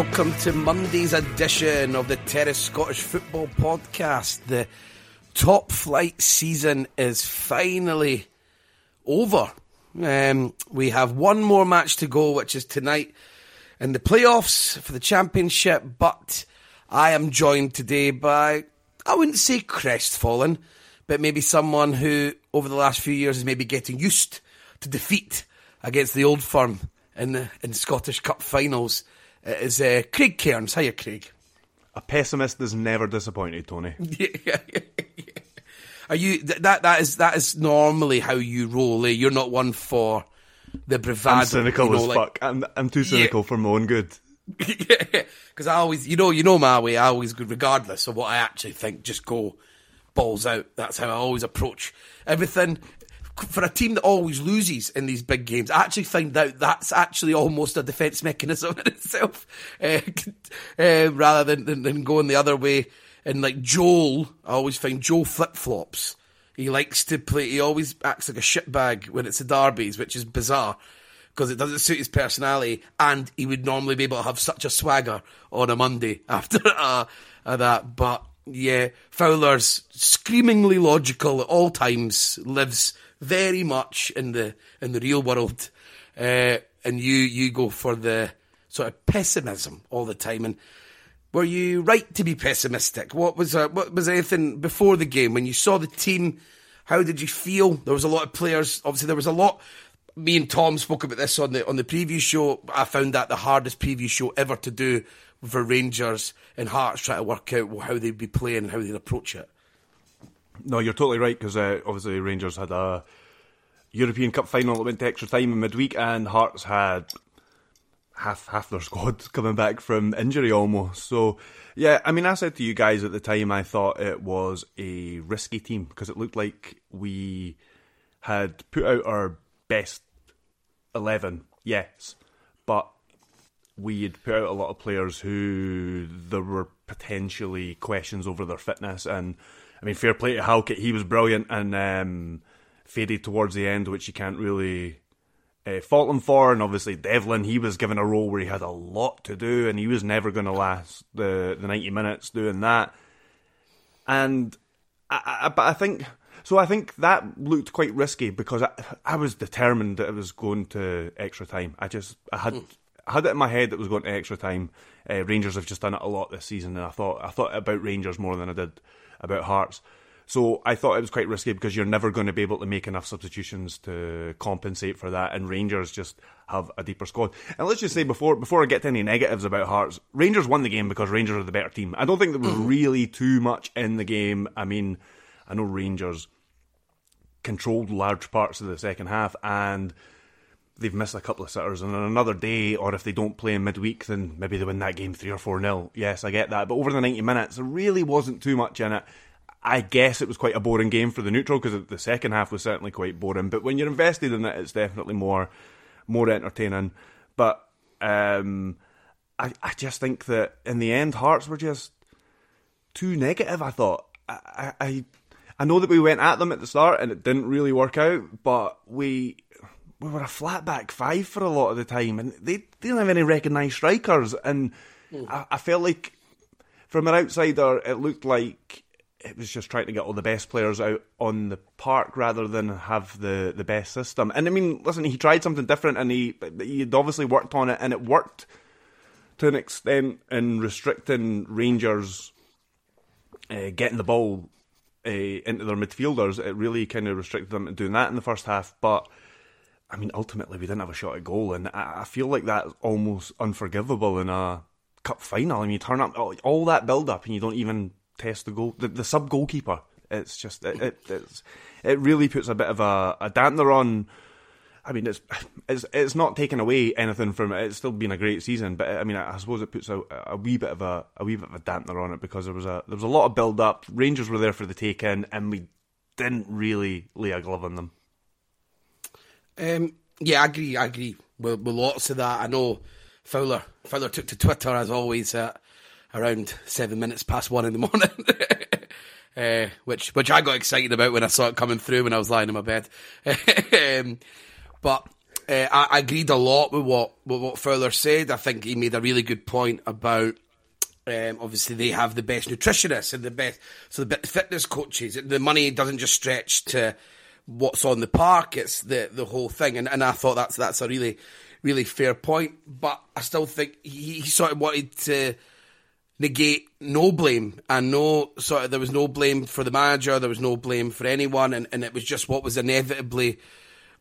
Welcome to Monday's edition of the Terrace Scottish Football Podcast. The top flight season is finally over. Um, we have one more match to go, which is tonight in the playoffs for the championship. But I am joined today by, I wouldn't say crestfallen, but maybe someone who over the last few years is maybe getting used to defeat against the old firm in the in Scottish Cup finals. It is uh, Craig Cairns. Hiya, Craig. A pessimist is never disappointed, Tony. Are you th- that? That is that is normally how you roll. Eh? You're not one for the bravado. I'm cynical you know, as like- fuck. I'm, I'm too cynical for my own good. Because I always, you know, you know my way. I always, go, regardless of what I actually think, just go balls out. That's how I always approach everything. For a team that always loses in these big games, I actually find out that's actually almost a defence mechanism in itself, uh, uh, rather than, than than going the other way. And like Joel, I always find Joel flip flops. He likes to play. He always acts like a shitbag when it's the derbies, which is bizarre because it doesn't suit his personality, and he would normally be able to have such a swagger on a Monday after uh, uh, that. But yeah, Fowler's screamingly logical at all times, lives very much in the in the real world, uh, and you you go for the sort of pessimism all the time. And were you right to be pessimistic? What was uh, what was anything before the game when you saw the team? How did you feel? There was a lot of players. Obviously, there was a lot. Me and Tom spoke about this on the on the preview show. I found that the hardest preview show ever to do for Rangers and Hearts, trying to work out how they'd be playing and how they'd approach it. No, you're totally right because uh, obviously Rangers had a European Cup final that went to extra time in midweek, and Hearts had half half their squad coming back from injury almost. So yeah, I mean, I said to you guys at the time, I thought it was a risky team because it looked like we had put out our best eleven, yes, but we had put out a lot of players who there were potentially questions over their fitness. And I mean, fair play to Halkett, he was brilliant and um, faded towards the end, which you can't really uh, fault him for. And obviously, Devlin, he was given a role where he had a lot to do, and he was never going to last the the ninety minutes doing that. And I, I, but I think so. I think that looked quite risky because I, I was determined that it was going to extra time. I just I had I had it in my head that it was going to extra time. Uh, Rangers have just done it a lot this season, and I thought I thought about Rangers more than I did about Hearts. So I thought it was quite risky because you're never going to be able to make enough substitutions to compensate for that, and Rangers just have a deeper squad. And let's just say before before I get to any negatives about Hearts, Rangers won the game because Rangers are the better team. I don't think there was mm. really too much in the game. I mean, I know Rangers controlled large parts of the second half and they've missed a couple of sitters and on another day or if they don't play in midweek then maybe they win that game 3 or 4 nil yes I get that but over the 90 minutes there really wasn't too much in it I guess it was quite a boring game for the neutral because the second half was certainly quite boring but when you're invested in it it's definitely more more entertaining but um, I, I just think that in the end Hearts were just too negative. I thought. I, I I know that we went at them at the start and it didn't really work out, but we we were a flat back five for a lot of the time, and they didn't have any recognised strikers, and I, I felt like from an outsider it looked like it was just trying to get all the best players out on the park rather than have the, the best system. And I mean, listen, he tried something different and he he had obviously worked on it and it worked to an extent in restricting Rangers uh, getting the ball uh, into their midfielders. It really kind of restricted them to doing that in the first half. But I mean, ultimately, we didn't have a shot at goal, and I, I feel like that's almost unforgivable in a cup final. I mean, you turn up all, all that build up, and you don't even test the goal. The, the sub goalkeeper. It's just it, it it's, it really puts a bit of a, a dampener on I mean, it's it's it's not taken away anything from it. It's still been a great season, but I mean, I suppose it puts a, a wee bit of a a wee bit of a dampener on it because there was a there was a lot of build up. Rangers were there for the take in, and we didn't really lay a glove on them. Um, yeah, I agree. I agree with, with lots of that. I know Fowler Fowler took to Twitter as always at around seven minutes past one in the morning. Uh, which which I got excited about when I saw it coming through when I was lying in my bed. um, but uh, I, I, agreed a lot with what with what Fowler said. I think he made a really good point about. Um, obviously, they have the best nutritionists and the best so the fitness coaches. The money doesn't just stretch to what's on the park; it's the the whole thing. And and I thought that's that's a really really fair point. But I still think he, he sort of wanted to negate no blame and no sort of there was no blame for the manager, there was no blame for anyone, and, and it was just what was inevitably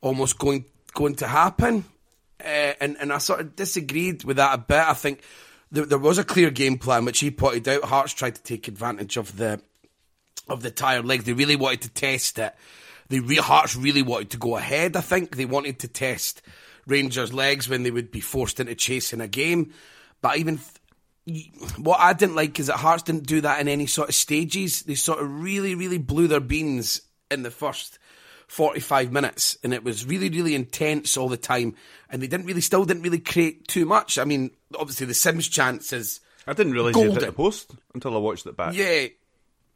almost going going to happen. Uh, and and I sort of disagreed with that a bit. I think there, there was a clear game plan which he pointed out. Hearts tried to take advantage of the of the tired legs. They really wanted to test it. The re- Hearts really wanted to go ahead. I think they wanted to test Rangers' legs when they would be forced into chasing a game. But even what I didn't like is that Hearts didn't do that in any sort of stages. They sort of really, really blew their beans in the first 45 minutes, and it was really, really intense all the time. And they didn't really, still didn't really create too much. I mean, obviously the Simms chance is. I didn't realise he hit the post until I watched it back. Yeah,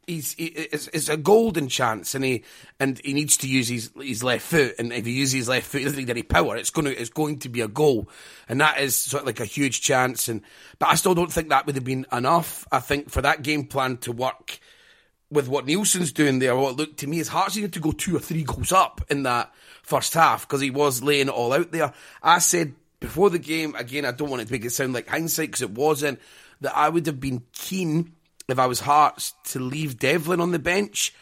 he's he, it's, it's, a golden chance, and he and he needs to use his his left foot. And if he uses his left foot, he doesn't need any power. It's going to it's going to be a goal, and that is sort of like a huge chance. And but I still don't think that would have been enough. I think for that game plan to work with what Neilson's doing there, what looked to me is Hearts needed to go two or three goals up in that first half because he was laying it all out there. I said before the game again. I don't want to make it sound like hindsight because it wasn't. That I would have been keen if I was Hearts to leave Devlin on the bench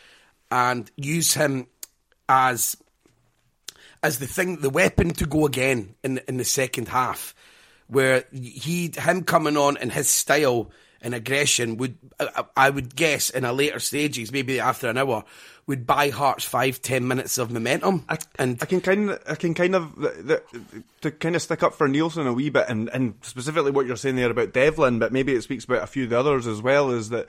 and use him as as the thing, the weapon to go again in in the second half, where he him coming on and his style and aggression would I, I would guess in a later stages, maybe after an hour, would buy Hearts five ten minutes of momentum. I, and I can kind of, I can kind of the, the, to kind of stick up for Neilson a wee bit, and, and specifically what you're saying there about Devlin, but maybe it speaks about a few of the others as well. Is that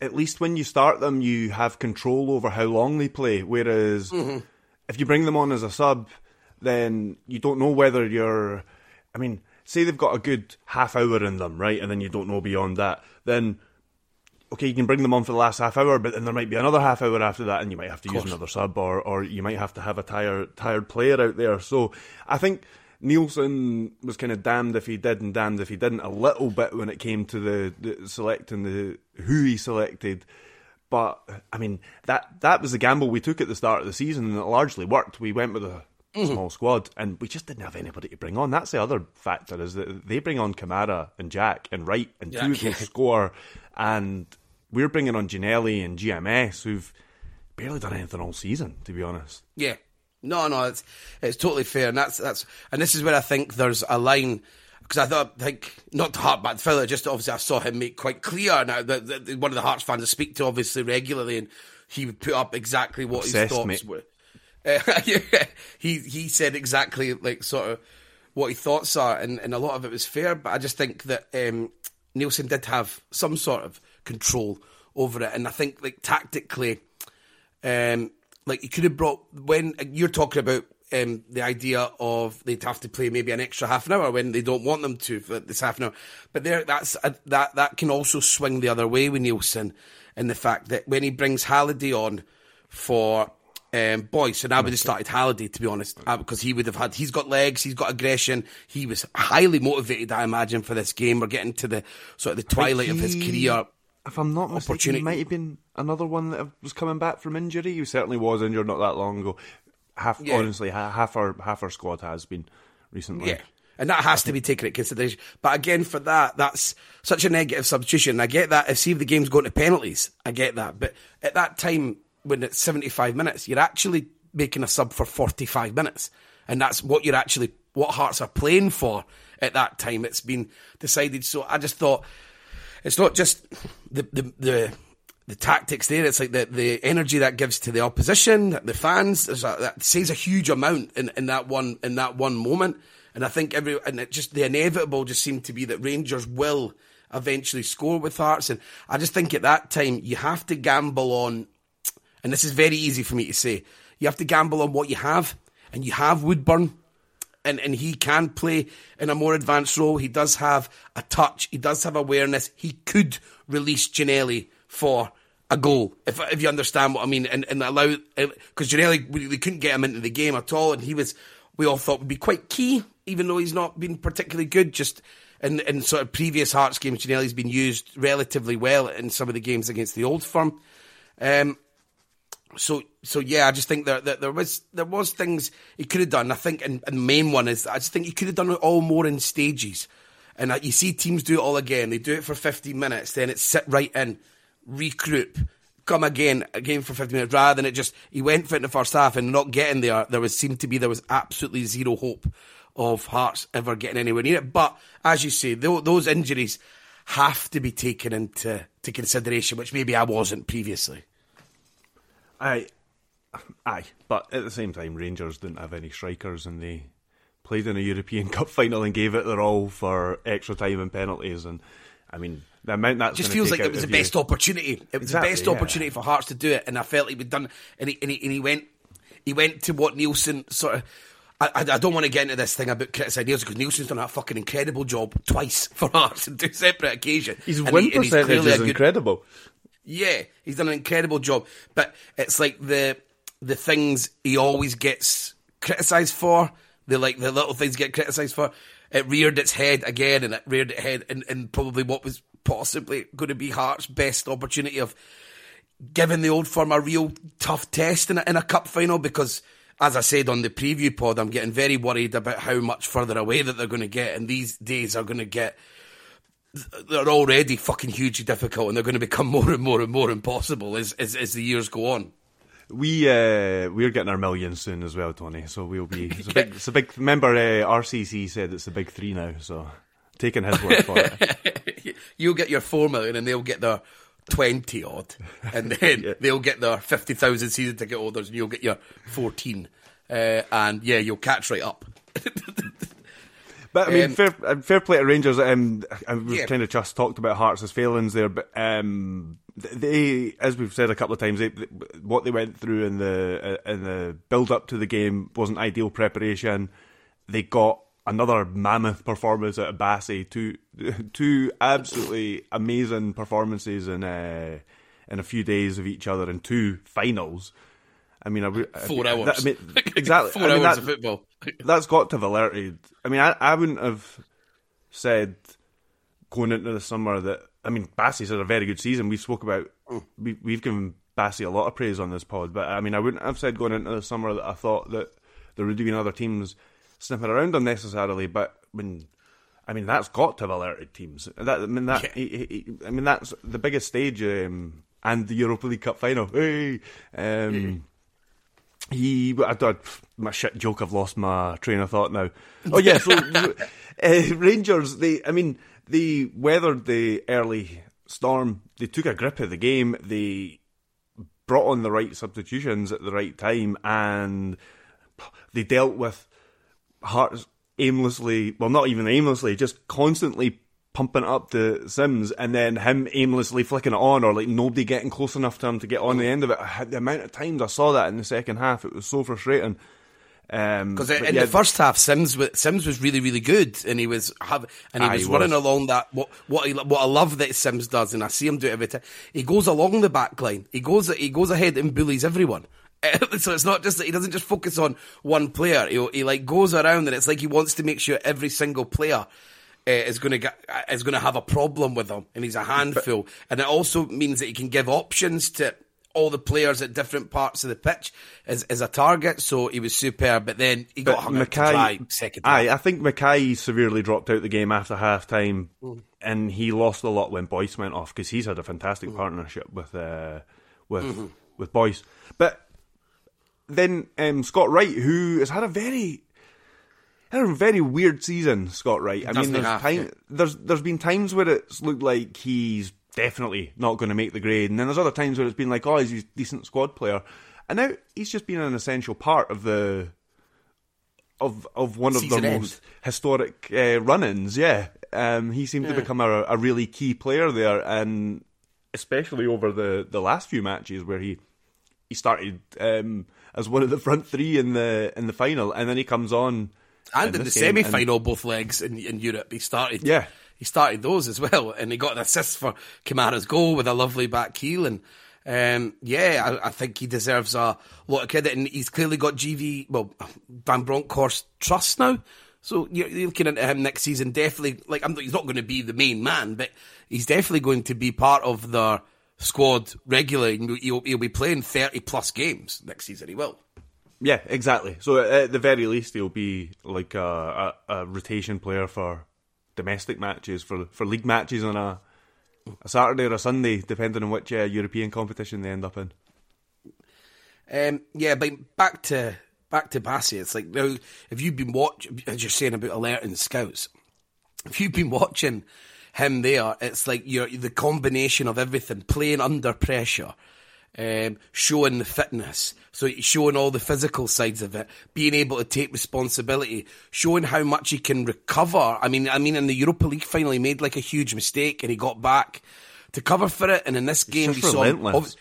at least when you start them, you have control over how long they play. Whereas mm-hmm. if you bring them on as a sub, then you don't know whether you're. I mean, say they've got a good half hour in them, right, and then you don't know beyond that, then okay, you can bring them on for the last half hour, but then there might be another half hour after that, and you might have to use another sub, or or you might have to have a tired tired player out there. So I think Neilson was kind of damned if he did and damned if he didn't a little bit when it came to the, the selecting the who he selected. But I mean that that was the gamble we took at the start of the season, and it largely worked. We went with a mm-hmm. small squad, and we just didn't have anybody to bring on. That's the other factor is that they bring on Kamara and Jack and Wright, and two of them score, and we're bringing on Ginnelly and GMS, who've barely done anything all season, to be honest. Yeah, no, no, it's it's totally fair, and that's that's and this is where I think there's a line because I thought, think not to harp back the fella, just obviously I saw him make quite clear now that, that, one of the Hearts fans I speak to obviously regularly, and he would put up exactly what Obsessed, his thoughts mate. were. He he said exactly like sort of what his thoughts are, and, and a lot of it was fair. But I just think that um, Neilson did have some sort of control over it. And I think like tactically, um, like you could have brought when you're talking about um, the idea of they'd have to play maybe an extra half an hour when they don't want them to for this half an hour. But there, that's a, that that can also swing the other way with Neilson, and the fact that when he brings Halliday on for um, Boyce, and I would have started Halliday to be honest, uh, because he would have had. He's got legs, he's got aggression. He was highly motivated, I imagine, for this game. We're getting to the sort of the twilight he, of his career if I'm not mistaken, he might have been another one that was coming back from injury. He certainly was injured not that long ago. Half, yeah. honestly, half our half our squad has been recently. Yeah, and that has to be taken into consideration. But again, for that, that's such a negative substitution. I get that. If see if the game's going to penalties, I get that. But at that time, when it's 75 minutes, you're actually making a sub for 45 minutes, and that's what you're actually what Hearts are playing for at that time. It's been decided. So I just thought it's not just the the the, the tactics there. It's like the, the energy that gives to the opposition, the fans. A, that says a huge amount in, in that one in that one moment. And I think every and it just the inevitable just seemed to be that Rangers will eventually score with Hearts. And I just think at that time you have to gamble on, and this is very easy for me to say, you have to gamble on what you have, and you have Woodburn. And, and he can play in a more advanced role. He does have a touch. He does have awareness. He could release Ginnelly for a goal, if if you understand what I mean, and, and allow because Ginnelly we, we, couldn't get him into the game at all, and he was we all thought would be quite key, even though he's not been particularly good. Just in in sort of previous Hearts games, Ginnelly's been used relatively well in some of the games against the Old Firm. Um, so so yeah, I just think that, there was there was things he could have done. I think, and, and the main one is I just think he could have done it all more in stages. And uh, you see teams do it all again. They do it for 15 minutes, then it's sit right in regroup, come again, again for 50 minutes, rather than it just, he went for it in the first half and not getting there. There was, seemed to be, there was absolutely zero hope of Hearts ever getting anywhere near it. But as you say, those injuries have to be taken into to consideration, which maybe I wasn't previously. Aye, aye, but at the same time, Rangers didn't have any strikers, and they played in a European Cup final and gave it their all for extra time and penalties. And I mean, the amount that just feels like it was the best opportunity. It was exactly, the best yeah. opportunity for Hearts to do it, and I felt he would done. And he, and he, and he went, he went to what Neilson sort of. I, I, don't want to get into this thing about criticising Neilson because Neilson's done a fucking incredible job twice for Hearts on two separate occasions. His win he, percentage is good, incredible. Yeah, he's done an incredible job, but it's like the the things he always gets criticised for. The like the little things get criticised for. It reared its head again, and it reared its head in, in probably what was possibly going to be Hearts' best opportunity of giving the old firm a real tough test in a, in a cup final because, as I said on the preview pod, I'm getting very worried about how much further away that they're going to get, and these days are going to get. They're already fucking hugely difficult, and they're going to become more and more and more impossible as as, as the years go on. We uh, we're getting our million soon as well, Tony. So we'll be. It's a big. It's a big. Remember, uh, RCC said it's a big three now. So taking his word for it. You'll get your four million, and they'll get their twenty odd, and then yeah. they'll get their fifty thousand season ticket holders, and you'll get your fourteen. Uh, and yeah, you'll catch right up. But I mean, um, fair, uh, fair play to Rangers. Um, we've yeah. kind of just talked about Hearts' as failings there, but um, they, as we've said a couple of times, they, what they went through in the uh, in the build up to the game wasn't ideal preparation. They got another mammoth performance out of Bassey. Two two absolutely amazing performances in uh, in a few days of each other in two finals. I mean, I, four hours. That, I mean, exactly. four I mean, hours that, of football. That's got to have alerted. I mean, I, I wouldn't have said going into the summer that. I mean, Bassey's had a very good season. We spoke about. We, we've given Bassey a lot of praise on this pod, but I mean, I wouldn't have said going into the summer that I thought that there would be other teams sniffing around them necessarily. But when I mean, that's got to have alerted teams. That I mean, that yeah. he, he, I mean, that's the biggest stage um, and the Europa League Cup final. Hey, um, he, I, I, my shit joke. I've lost my train of thought now. Oh yeah, so uh, Rangers. They, I mean, they weathered the early storm. They took a grip of the game. They brought on the right substitutions at the right time, and they dealt with Hearts aimlessly. Well, not even aimlessly, just constantly pumping up to Simms and then him aimlessly flicking it on or like nobody getting close enough to him to get on the end of it. The amount of times I saw that in the second half, it was so frustrating. Because um, in yeah, the first half, Simms was, Simms was really really good, and he was have, and he was he running along that what what he, what I love that Simms does, and I see him do it every time. He goes along the back line. He goes he goes ahead and bullies everyone. so it's not just that he doesn't just focus on one player. He, he like goes around, and it's like he wants to make sure every single player is going to get uh, is going to have a problem with him, and he's a handful. But, and it also means that he can give options to all the players at different parts of the pitch as, as a target. So he was superb, but then he got hung McKay, out to dry second. Aye, I think McKay severely dropped out the game after half time, mm. and he lost a lot when Boyce went off because he's had a fantastic mm. partnership with uh, with mm-hmm. with Boyce. But then um, Scott Wright, who has had a very had a very weird season, Scott Wright. I mean, there's, time, there's there's been times where it's looked like he's definitely not going to make the grade. And then there's other times where it's been like, oh, he's a decent squad player, and now he's just been an essential part of the of of one of Season the end. most historic uh, run-ins. Yeah, um, he seemed to become a, a really key player there, and especially over the, the last few matches where he he started um, as one of the front three in the in the final, and then he comes on and in the semi final, both legs in, in Europe, he started. Yeah. he started those as well, and he got an assist for Kamara's goal with a lovely back heel. And um, yeah, I, I think he deserves a lot of credit, and he's clearly got GV, well, Van Bronckhorst trust now. So you're, you're looking at him next season, definitely. Like I'm, he's not going to be the main man, but he's definitely going to be part of the squad regularly. He'll, he'll be playing thirty plus games next season. He will. Yeah, exactly. So at the very least, he'll be like a, a, a rotation player for domestic matches, for for league matches on a a Saturday or a Sunday, depending on which uh, European competition they end up in. Um, yeah, but back to back to Bassey. It's like now, if you've been watching, as you're saying about alerting scouts, if you've been watching him there, it's like you're the combination of everything, playing under pressure, um, showing the fitness, so showing all the physical sides of it, being able to take responsibility, showing how much he can recover. I mean, I mean, in the Europa League final, he made like a huge mistake and he got back to cover for it, and in this game, we saw relentless.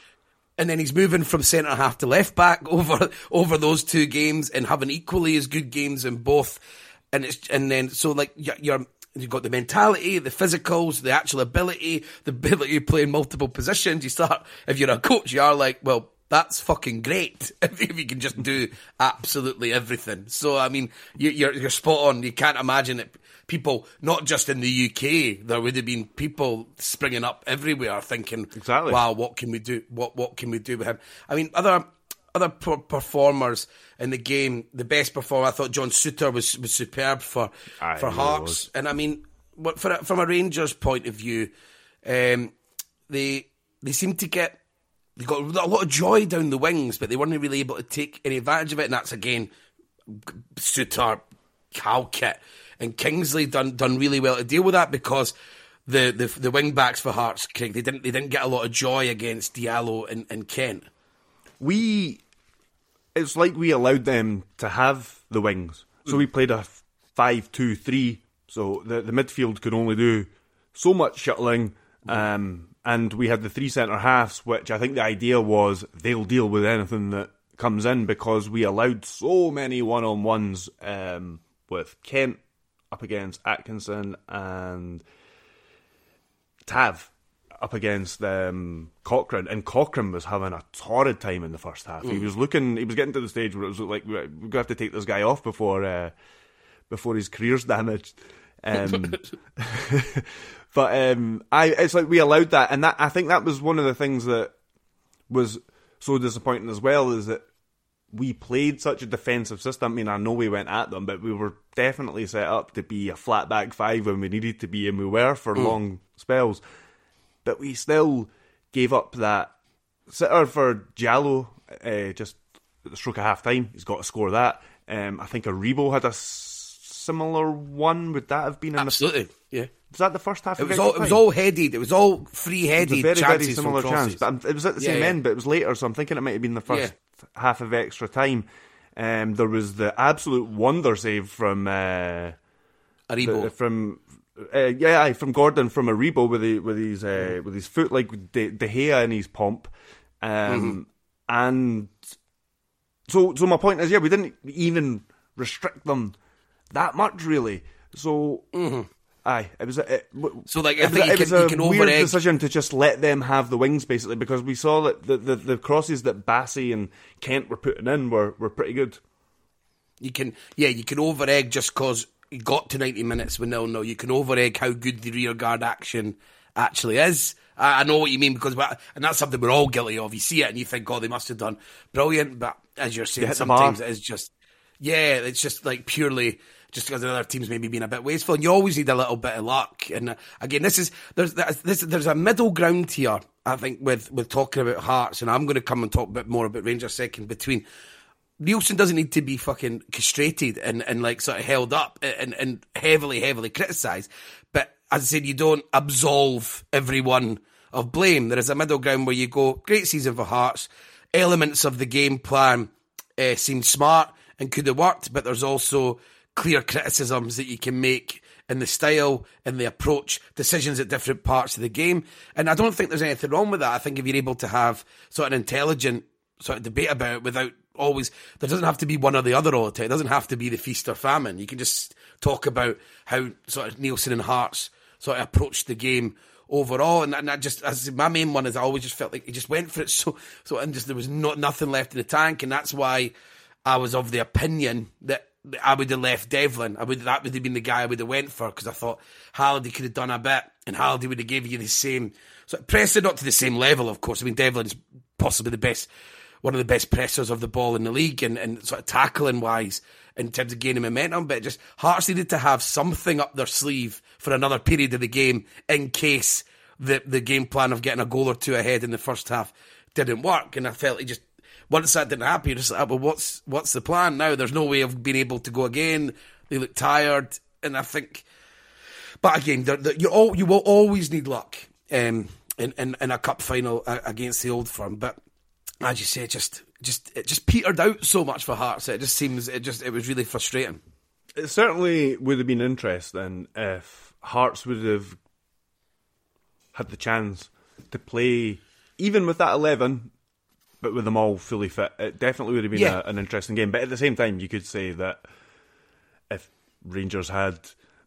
and then he's moving from centre half to left back over over those two games and having equally as good games in both. And it's and then so like you're you've got the mentality, the physicals, the actual ability, the ability to play in multiple positions. You start if you're a coach, you are like, well, that's fucking great if, you can just do absolutely everything. So I mean, you, you're you're spot on. You can't imagine it. People, not just in the UK, there would have been people springing up everywhere thinking, Exactly. wow, what can we do? What what can we do with him? I mean, other other per- performers in the game. The best performer, I thought, John Souttar was was superb for Aye, for he really Hearts. was. And I mean, what for a, from a Rangers point of view, um, they they seem to get they got a lot of joy down the wings, but they weren't really able to take any advantage of it. And that's again Souttar, Halkett, and Kingsley done done really well to deal with that because the the, the wing backs for Hearts, Craig, they didn't they didn't get a lot of joy against Diallo and, and Kent. we it's like we allowed them to have the wings. So we played a five-two-three. So the the midfield could only do so much shuttling, um, and we had the three centre halves, which I think the idea was they'll deal with anything that comes in because we allowed so many one-on-ones um, with Kent up against Atkinson and Tav up against um, Cochrane, and Cochrane was having a torrid time in the first half. He was looking, he was getting to the stage where it was like we're going to have to take this guy off before uh, before his career's damaged. Um, but um, I, it's like we allowed that, and that I think that was one of the things that was so disappointing as well is that we played such a defensive system. I mean, I know we went at them, but we were definitely set up to be a flat back five when we needed to be, and we were for long spells. But we still gave up that sitter for Diallo uh, just at the stroke of half time. He's got to score that. Um, I think Aribo had a s- similar one. Would that have been in Absolutely, yeah. Was that the first half? It of was all it was all headed. It was all free headed very, very similar chance. But I'm- it was at the Yeah, same yeah. end, but it was later, so I'm thinking it might have been the first half of extra time. Um, there was the absolute wonder save from uh, Aribo. the- from uh, yeah, aye, from Gordon from Aribo with the, with his uh, with his foot like De, De Gea in his pomp, um, and so so my point is yeah, we didn't even restrict them that much really. So aye, it was a, it, So, like, it was, a- you it can- was a can weird decision to just let them have the wings basically because we saw that the the, the crosses that Bassey and Kent were putting in were were pretty good. You can, yeah, you can over egg just because got to 90 minutes with nil nil. You can over egg how good the rear guard action actually is. I, I know what you mean because, and that's something we're all guilty of. You see it and you think, God, they must have done brilliant. But as you're saying, bar. sometimes it is just, yeah, it's just like purely just because the other teams maybe being a bit wasteful. And you always need a little bit of luck. And uh, again, this is there's this, there's a middle ground here. I think with with talking about Hearts, and I'm going to come and talk a bit more about Rangers second between. Neilson doesn't need to be fucking castrated and, and like sort of held up and, and heavily, heavily criticised. But as I said, you don't absolve everyone of blame. There is a middle ground where you go, great season for Hearts. Elements of the game plan uh, seem smart and could have worked, but there's also clear criticisms that you can make in the style, in the approach, decisions at different parts of the game. And I don't think there's anything wrong with that. I think if you're able to have sort of an intelligent sort of debate about it without always, there doesn't have to be one or the other all the time. It doesn't have to be the feast or famine. You can just talk about how sort of Neilson and Hearts sort of approached the game overall. And, and I just, as my main one is, I always just felt like he just went for it so, so, and just there was not nothing left in the tank. And that's why I was of the opinion that I would have left Devlin. I would that would have been the guy I would have went for because I thought Halliday could have done a bit, and Halliday would have given you the same. So pressing not to the same level, of course. I mean, Devlin's possibly the best, one of the best pressers of the ball in the league, and, and sort of tackling wise in terms of gaining momentum. But just Hearts needed to have something up their sleeve for another period of the game in case the the game plan of getting a goal or two ahead in the first half didn't work. And I felt he just once that didn't happen, you're just like, oh, well, what's what's the plan now? There's no way of being able to go again. They look tired, and I think. But again, they're, they're, you all you will always need luck um, in, in in a cup final against the old firm. But as you say, it just just it just petered out so much for Hearts. It just seems it just it was really frustrating. It certainly would have been interesting if Hearts would have had the chance to play even with that eleven but with them all fully fit, it definitely would have been yeah. a, an interesting game. But at the same time, you could say that if Rangers had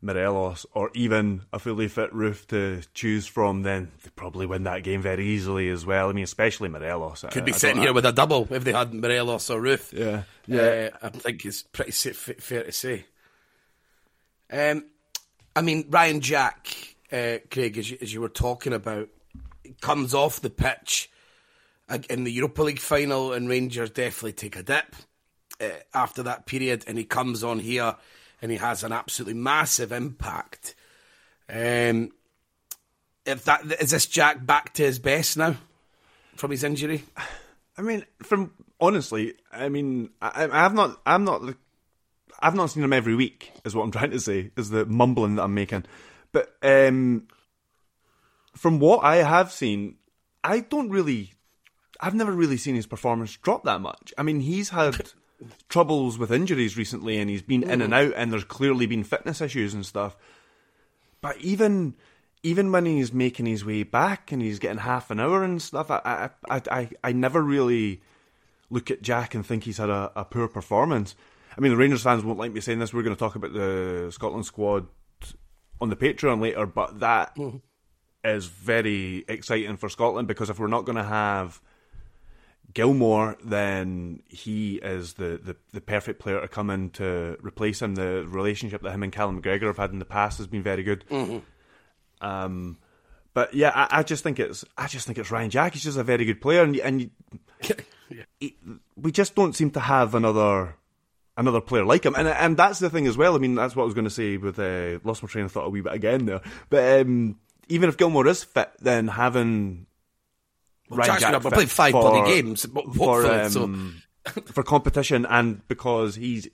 Morelos or even a fully fit Roofe to choose from, then they probably win that game very easily as well. I mean, especially Morelos. Could be I sitting here with a double if they had Morelos or Roofe. Yeah, yeah. Uh, I think it's pretty fair to say. Um, I mean, Ryan Jack, uh, Craig, as you, as you were talking about, comes off the pitch in the Europa League final, and Rangers definitely take a dip uh, after that period. And he comes on here, and he has an absolutely massive impact. Um, if that is this Jack back to his best now from his injury? I mean, from honestly, I mean, I, I have not, I'm not, I've not seen him every week. Is what I'm trying to say. Is the mumbling that I'm making, but um, from what I have seen, I don't really I've never really seen his performance drop that much. I mean, he's had troubles with injuries recently, and he's been in and out, and there's clearly been fitness issues and stuff. But even even when he's making his way back and he's getting half an hour and stuff, I I I, I never really look at Jack and think he's had a, a poor performance. I mean, the Rangers fans won't like me saying this. We're going to talk about the Scotland squad on the Patreon later, but that mm-hmm. is very exciting for Scotland because if we're not going to have Gilmour, then he is the, the, the perfect player to come in to replace him. The relationship that him and Callum McGregor have had in the past has been very good. Mm-hmm. Um, but yeah, I, I, just think it's I just think it's Ryan Jack. He's just a very good player, and and yeah. he, we just don't seem to have another another player like him. And and that's the thing as well. I mean, that's what I was going to say with uh, lost my train of thought a wee bit again there. But um, even if Gilmour is fit, then having well, Ryan Jack played five for, bloody games for, um, so. for competition and because he's,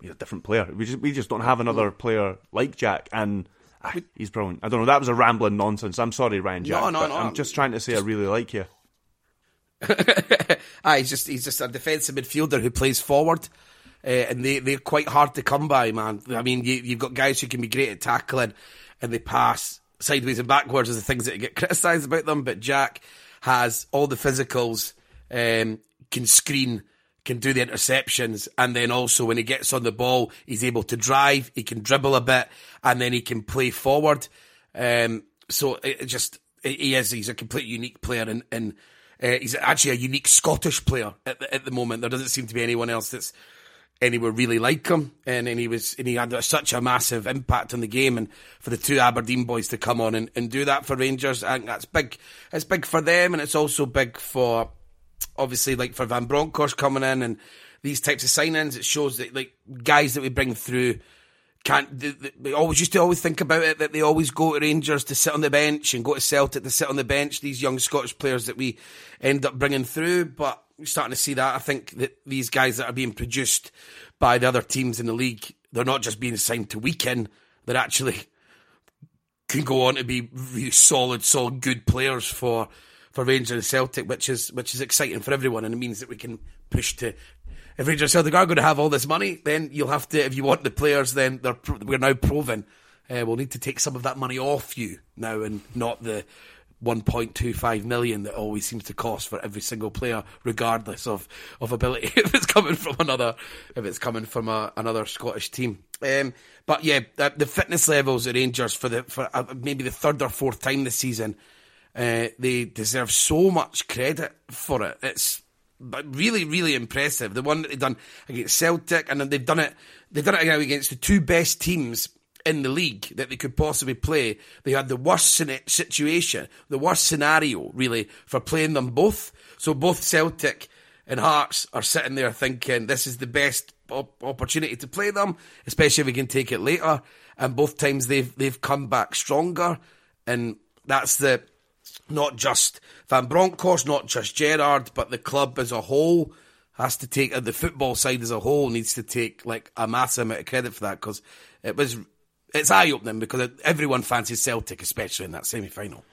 he's a different player. We just we just don't have another player like Jack and. Ah, he's brilliant. I don't know. That was a rambling nonsense. I'm sorry, Ryan Jack. No, no, no. I'm just trying to say I really like you. ah, he's just he's just a defensive midfielder who plays forward, uh, and they they're quite hard to come by, man. I mean, you, you've got guys who can be great at tackling, and they pass sideways and backwards as the things that get criticised about them. But Jack, has all the physicals, um, can screen, can do the interceptions, and then also when he gets on the ball, he's able to drive, he can dribble a bit, and then he can play forward. Um, so it, it just he is he's a complete unique player, and, and uh, he's actually a unique Scottish player at the, at the moment. There doesn't seem to be anyone else that's anywhere really like him, and, and he was and he had such a massive impact on the game, and for the two Aberdeen boys to come on and, and do that for Rangers, I think that's big. It's big for them, and it's also big for obviously like for Van Bronckhorst coming in and these types of signings. It shows that like guys that we bring through can't they, they, always used to always think about it that they always go to Rangers to sit on the bench and go to Celtic to sit on the bench. These young Scottish players that we end up bringing through, but we're starting to see that. I think that these guys that are being produced by the other teams in the league, they're not just being signed to weaken; they're actually can go on to be really solid, solid, good players for for Rangers and Celtic, which is which is exciting for everyone, and it means that we can push to. If Rangers Celtic are going to have all this money, then you'll have to. If you want the players, then they're we're now proven. Uh, we'll need to take some of that money off you now, and not the 1.25 million that always seems to cost for every single player, regardless of, of ability. if it's coming from another, if it's coming from a, another Scottish team. Um, but yeah, the, the, fitness levels at Rangers for the for uh, maybe the third or fourth time this season, uh, they deserve so much credit for it. It's really, really impressive. The one that they've done against Celtic, and then they've done it. They've done it against the two best teams in the league that they could possibly play. They had the worst situation, the worst scenario, really, for playing them both. So both Celtic and Hearts are sitting there thinking this is the best op- opportunity to play them, especially if we can take it later. And both times they've they've come back stronger, and that's the not just Van Bronckhorst, not just Gerrard, but the club as a whole has to take the football side as a whole needs to take like a massive amount of credit for that because it was it's eye opening because everyone fancies Celtic, especially in that semi final.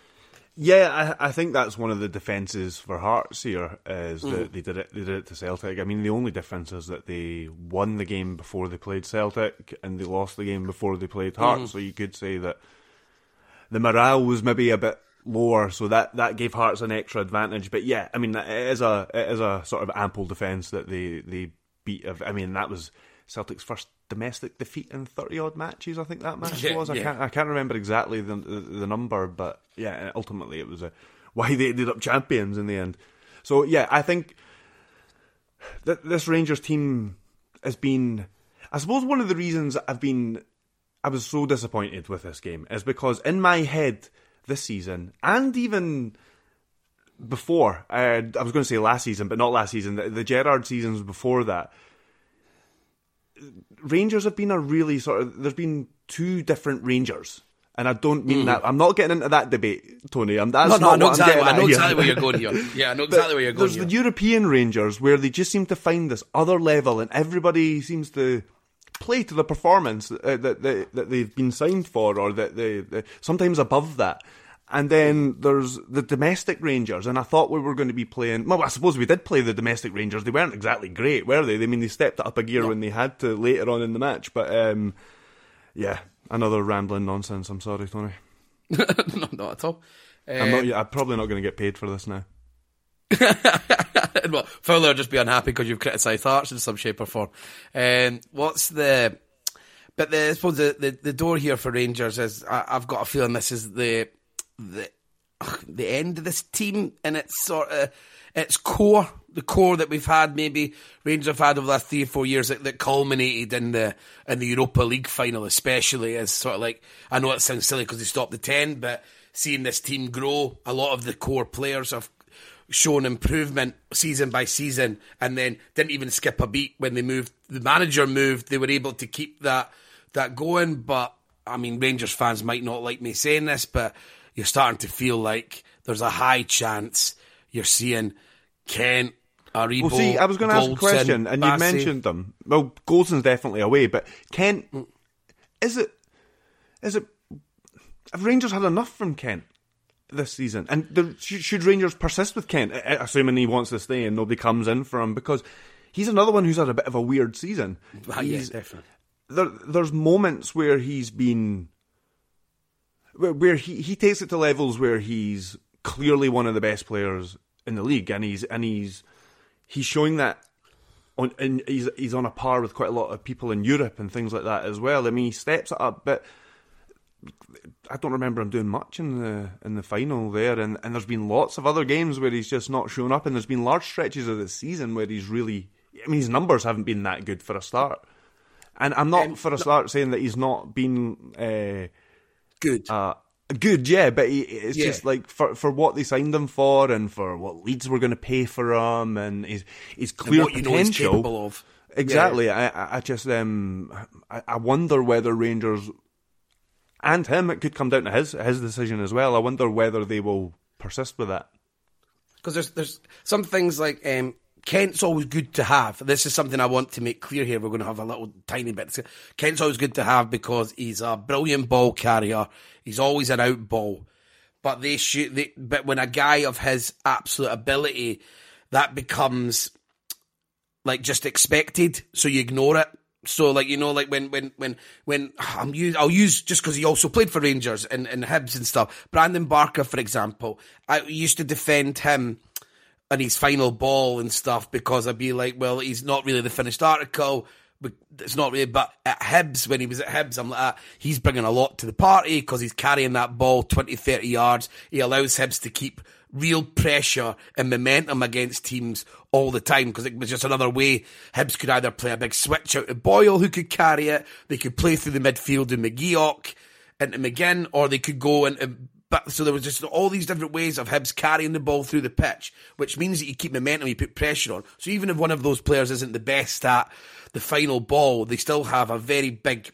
Yeah, I, I, think that's one of the defences for Hearts here is mm. that they did it. They did it to Celtic. I mean, the only difference is that they won the game before they played Celtic, and they lost the game before they played Hearts. Mm. So you could say that the morale was maybe a bit lower, so that, that gave Hearts an extra advantage. But yeah, I mean, it is a it is a sort of ample defence that they they beat. I mean, that was Celtic's first domestic defeat in thirty odd matches. I think that match yeah, was. I yeah. can't I can't remember exactly the, the, the number, but yeah, ultimately it was a why they ended up champions in the end. So yeah, I think that this Rangers team has been. I suppose one of the reasons I've been I was so disappointed with this game is because in my head this season and even before uh, I was going to say last season, but not last season. The, the Gerrard seasons before that Rangers have been a really sort of. There's been two different Rangers. And I don't mean mm. that. I'm not getting into that debate, Tony. I'm, that's no, no, not I know, exactly, I know exactly where you're going here. Yeah, I know exactly where you're going There's here. the European Rangers where they just seem to find this other level and everybody seems to play to the performance that, that, that, that they've been signed for or that they, they sometimes above that. And then there's the domestic Rangers, and I thought we were going to be playing. Well, I suppose we did play the domestic Rangers. They weren't exactly great, were they? I mean, they stepped it up a gear no. when they had to later on in the match. But um, yeah, another rambling nonsense. I'm sorry, Tony. no, not at all. I'm not. Um, I'm probably not going to get paid for this now. well, Fowler just be unhappy because you've criticised Hearts in some shape or form. Um, what's the? But the, I suppose the, the, the door here for Rangers is I, I've got a feeling this is the the the end of this team and its sort of its core, the core that we've had, maybe Rangers have had over the last three or four years that, that culminated in the in the Europa League final, especially as sort of like I know it sounds silly because they stopped the ten, but seeing this team grow, a lot of the core players have shown improvement season by season, and then didn't even skip a beat when they moved. The manager moved; they were able to keep that that going. But I mean, Rangers fans might not like me saying this, but you're starting to feel like there's a high chance you're seeing Kent, Aribo, Well, see, I was going to ask a question, and you mentioned them. Well, Goldson's definitely away, but Kent, mm. is it, is it, have Rangers had enough from Kent? This season. And the, should Rangers persist with Kent, assuming he wants to stay and nobody comes in for him? Because he's another one who's had a bit of a weird season. Ah, yeah, definitely. There, there's moments where he's been where he, he takes it to levels where he's clearly one of the best players in the league, and he's and he's he's showing that on and he's he's on a par with quite a lot of people in Europe and things like that as well. I mean, he steps it up, but I don't remember him doing much in the in the final there, and, and there's been lots of other games where he's just not shown up, and there's been large stretches of the season where he's really, I mean, his numbers haven't been that good for a start, and I'm not um, for a start saying that he's not been. Uh, good. Uh, good, yeah, but he, it's yeah. just like for for what they signed him for and for what Leeds were going to pay for him and his his clear potential. You know he's capable of. Exactly. Yeah. I I just um I, I wonder whether Rangers and him it could come down to his his decision as well. I wonder whether they will persist with that. Because there's there's some things like um, Kent's always good to have. This is something I want to make clear here. We're going to have a little tiny bit. Kent's always good to have because he's a brilliant ball carrier. He's always an out ball. But they shoot. They, but when a guy of his absolute ability, that becomes like just expected. So you ignore it. So like you know like when when when when I'm use I'll use just because he also played for Rangers and and Hibs and stuff. Brandon Barker, for example, I used to defend him and his final ball and stuff because I'd be like, well, he's not really the finished article. But it's not really. But at Hibs, when he was at Hibs, I'm like, ah, he's bringing a lot to the party because he's carrying that ball 20, 30 yards. He allows Hibs to keep real pressure and momentum against teams all the time because it was just another way Hibs could either play a big switch out to Boyle who could carry it, they could play through the midfield to McGeouch into McGinn, or they could go and. but so there was just all these different ways of Hibs carrying the ball through the pitch, which means that you keep momentum, you put pressure on. So even if one of those players isn't the best at the final ball, they still have a very big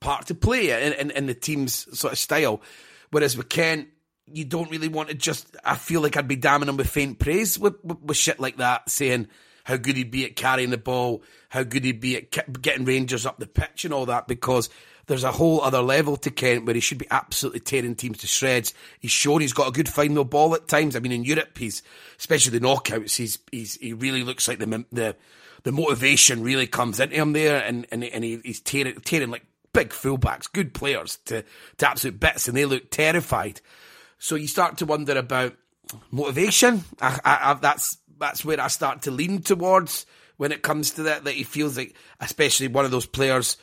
part to play in, in, in the team's sort of style. Whereas with Kent, you don't really want to just. I feel like I'd be damning him with faint praise with, with, with shit like that, saying how good he'd be at carrying the ball, how good he'd be at getting Rangers up the pitch and all that, because there's a whole other level to Kent where he should be absolutely tearing teams to shreds. He's shown he's got a good final ball at times. I mean, in Europe, he's especially the knockouts. He's he's he really looks like the the the motivation really comes into him there, and and and he, he's tearing tearing like big fullbacks, good players to to absolute bits, and they look terrified. So you start to wonder about motivation. I, I, I, that's that's where I start to lean towards when it comes to that. That he feels like, especially one of those players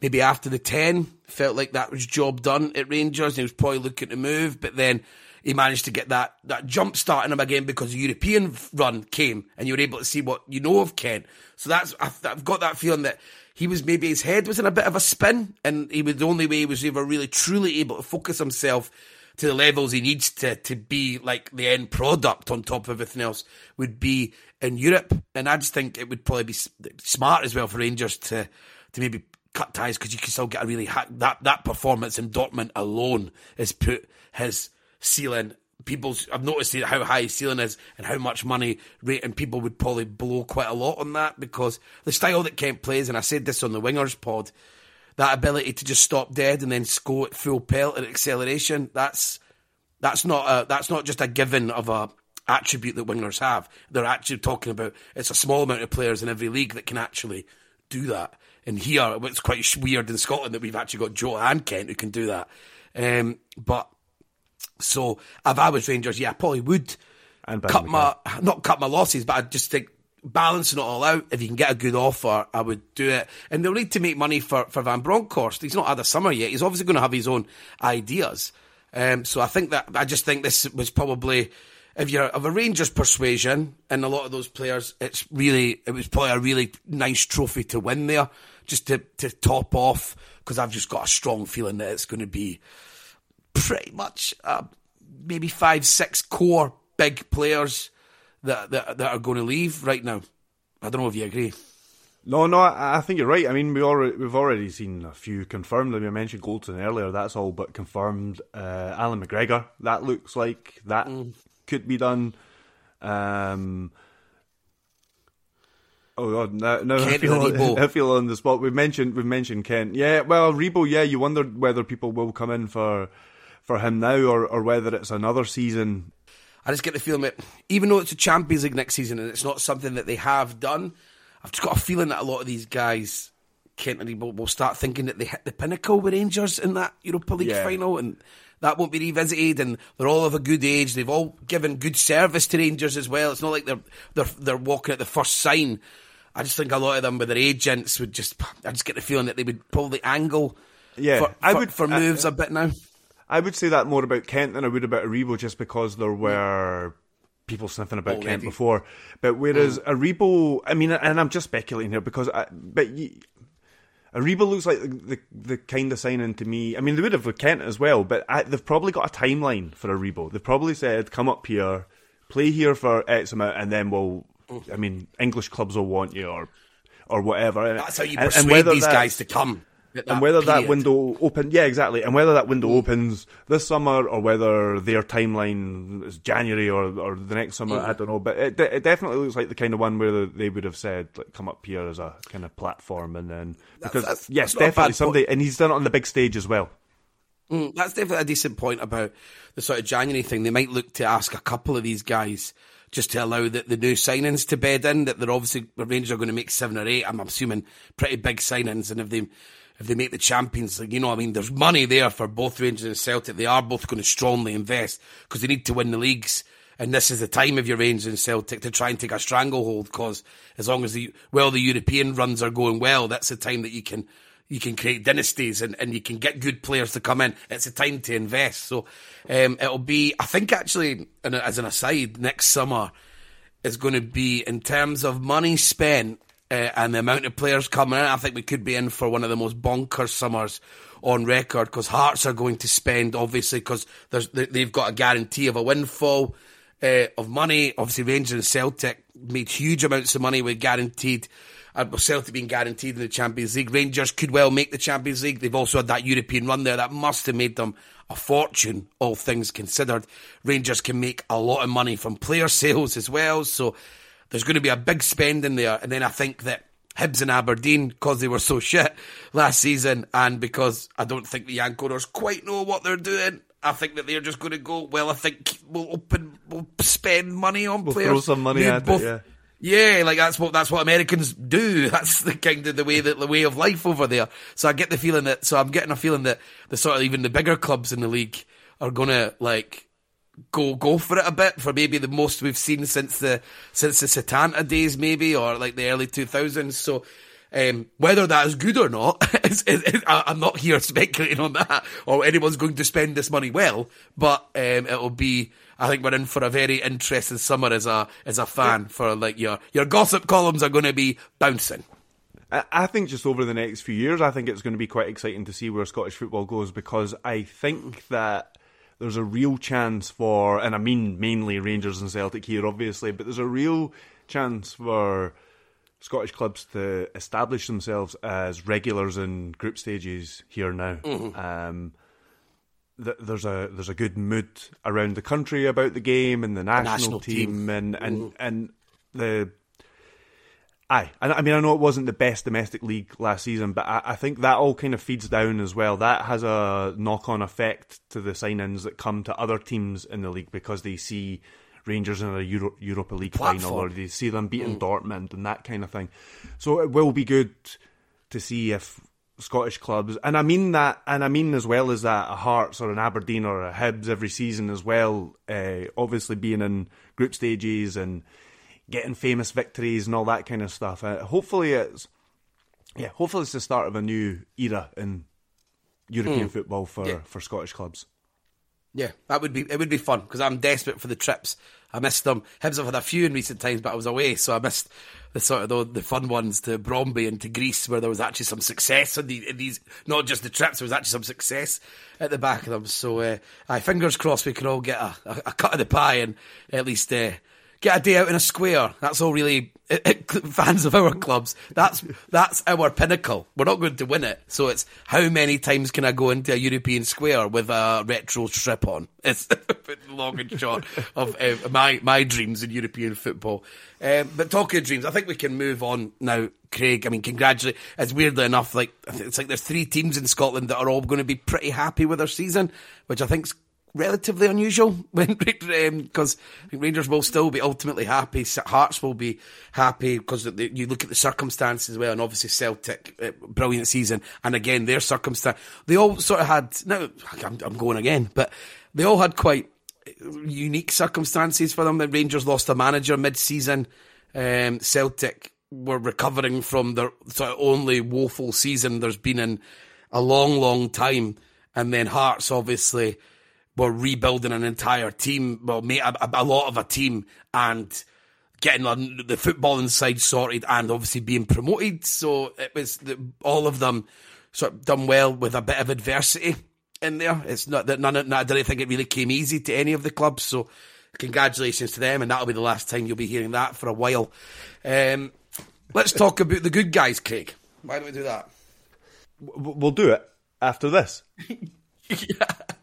maybe after the 10, felt like that was job done at Rangers and he was probably looking to move, but then he managed to get that, that jump start in him again because the European run came and you were able to see what you know of Kent. So that's, I've, I've got that feeling that he was maybe his head was in a bit of a spin and he was the only way he was ever really truly able to focus himself to the levels he needs to to be like the end product on top of everything else would be in Europe. And I just think it would probably be smart as well for Rangers to to maybe cut ties because you can still get a really ha- that that performance in Dortmund alone has put his ceiling. People's I've noticed how high his ceiling is and how much money rate, and people would probably blow quite a lot on that because the style that Kent plays, and I said this on the Wingers pod, that ability to just stop dead and then go at full pelt and acceleration. That's that's not a that's not just a given of a attribute that wingers have. They're actually talking about it's a small amount of players in every league that can actually do that. And here, it's quite weird in Scotland that we've actually got Joe and Kent who can do that. Um, but so if I was Rangers, yeah, I probably would and cut my not cut my losses, but I just think balancing it all out. If you can get a good offer, I would do it. And they'll need to make money for for Van Bronckhorst. He's not had a summer yet. He's obviously going to have his own ideas. Um, so I think that I just think this was probably if you're of a Rangers persuasion and a lot of those players, it's really it was probably a really nice trophy to win there just to, to top off, because I've just got a strong feeling that it's going to be pretty much uh, maybe five, six core big players that, that that are going to leave right now. I don't know if you agree. No, no, I, I think you're right. I mean, we already we've already seen a few confirmed. I mean, I mentioned Goldson earlier. That's all but confirmed. Uh, Allan McGregor. That looks like that mm. could be done. Um, Oh God! Now, now I feel I feel on the spot. We mentioned we mentioned Kent. Yeah, well, Rebo. Yeah, you wondered whether people will come in for for him now or or whether it's another season. I just get the feeling that even though it's a Champions League next season and it's not something that they have done, I've just got a feeling that a lot of these guys, Kent and Rebo, will start thinking that they hit the pinnacle with Rangers in that Europa League yeah. final and that won't be revisited, and they're all of a good age. They've all given good service to Rangers as well. It's not like they're they're they're walking at the first sign I just think a lot of them with their agents would just. I just get the feeling that they would probably angle. Yeah, for, I would for moves uh, a bit now. I would say that more about Kent than I would about Aribo, just because there were people sniffing about Already. Kent before. But whereas mm. Aribo, I mean, and I'm just speculating here because, I, but you, Aribo looks like the, the, the kind of signing to me. I mean, they would have with Kent as well, but I, they've probably got a timeline for Aribo. They've probably said, "Come up here, play here for X amount, and then we'll I mean, English clubs will want you or or whatever. That's how you persuade and, and these guys to come. And whether that window open, yeah, exactly, and whether that window opens this summer or whether their timeline is January or or the next summer, I don't know. But it, it definitely looks like the kind of one where they would have said, like, come up here as a kind of platform, and then because that's- yes, that's definitely bad somebody, and he's done it on the big stage as well. Mm, that's definitely a decent point about the sort of January thing. They might look to ask a couple of these guys just to allow the, the new signings to bed in. That they're obviously Rangers are going to make seven or eight. I'm assuming pretty big signings, and if they if they make the Champions League, you know, I mean, there's money there for both Rangers and Celtic. They are both going to strongly invest because they need to win the leagues. And this is the time of your Rangers and Celtic to try and take a stranglehold because as long as the well the European runs are going well, that's the time that you can you can create dynasties and, and you can get good players to come in. It's a time to invest. So um, it'll be, I think actually, as an aside, next summer is going to be in terms of money spent uh, and the amount of players coming in. I think we could be in for one of the most bonkers summers on record because Hearts are going to spend obviously because they've got a guarantee of a windfall. Uh, of money, obviously Rangers and Celtic made huge amounts of money with guaranteed uh, Celtic being guaranteed in the Champions League. Rangers could well make the Champions League. They've also had that European run there that must have made them a fortune, all things considered. Rangers can make a lot of money from player sales as well. So there's going to be a big spend in there. And then I think that Hibs and Aberdeen, because they were so shit last season, and because I don't think the Yankoders quite know what they're doing, I think that they're just going to go, well, I think we'll open, we'll spend money on We'll players. throw some money at it, yeah. yeah, like that's what that's what Americans do. That's the kind of the way that the way of life over there. So I get the feeling that so I'm getting a feeling that the sort of even the bigger clubs in the league are gonna like go go for it a bit for maybe the most we've seen since the since the Setanta days maybe or like the early 2000s. So um, whether that is good or not, is, I- I'm not here speculating on that, or anyone's going to spend this money well. But um, it'll be, I think we're in for a very interesting summer as a as a fan. For like your your gossip columns are going to be bouncing. I I think just over the next few years, I think it's going to be quite exciting to see where Scottish football goes because I think that there's a real chance for, and I mean mainly Rangers and Celtic here, obviously, but there's a real chance for Scottish clubs to establish themselves as regulars in group stages here now. Um, th- there's a there's a good mood around the country about the game and the national, national team, team. and and and the Aye, I mean I know it wasn't the best domestic league last season, but I, I think that all kind of feeds down as well. That has a knock-on effect to the sign-ins that come to other teams in the league because they see Rangers in a Euro- Europa League final, or they see them beating Dortmund and that kind of thing. So it will be good to see if Scottish clubs, and I mean that, and I mean as well as that, a Hearts or an Aberdeen or a Hibs every season as well. Uh, obviously being in group stages and getting famous victories and all that kind of stuff. Uh, hopefully it's yeah, hopefully it's the start of a new era in European football for, Yeah. for Scottish clubs. Yeah, that would be it. Would be fun because I'm desperate for the trips. I missed them. Hibs have had a few in recent times, but I was away, so I missed the sort of the, the fun ones to Brøndby and to Greece, where there was actually some success in, the, in these. Not just the trips, there was actually some success at the back of them. So, uh, aye, fingers crossed, we can all get a, a, a cut of the pie and at least uh, get a day out in a square. That's all really fans of our clubs. That's that's our pinnacle. We're not going to win it, so it's how many times can I go into a European square with a retro strip on? It's long and short of uh, my my dreams in European football. Um, but talking of dreams, I think we can move on now, Craig. I mean, congratulate. It's weirdly enough, like it's like there's three teams in Scotland that are all going to be pretty happy with their season, which I think's relatively unusual because Rangers will still be ultimately happy. Hearts will be happy because you look at the circumstances as well, and obviously Celtic, uh, brilliant season, and again their circumstance. They all sort of had. Now I'm, I'm going again, but they all had quite unique circumstances for them. The Rangers lost a manager mid-season. Um, Celtic were recovering from their sort of only woeful season there's been in a long, long time, and then Hearts obviously were rebuilding an entire team, well, a, a, lot of a team, and getting on the footballing side sorted, and obviously being promoted. So it was the, all of them sort of done well with a bit of adversity in there. It's not that none of, I don't think it really came easy to any of the clubs. So congratulations to them, and that'll be the last time you'll be hearing that for a while. Um, let's talk about the good guys, Craig. Why don't we do that? we'll do it after this. I've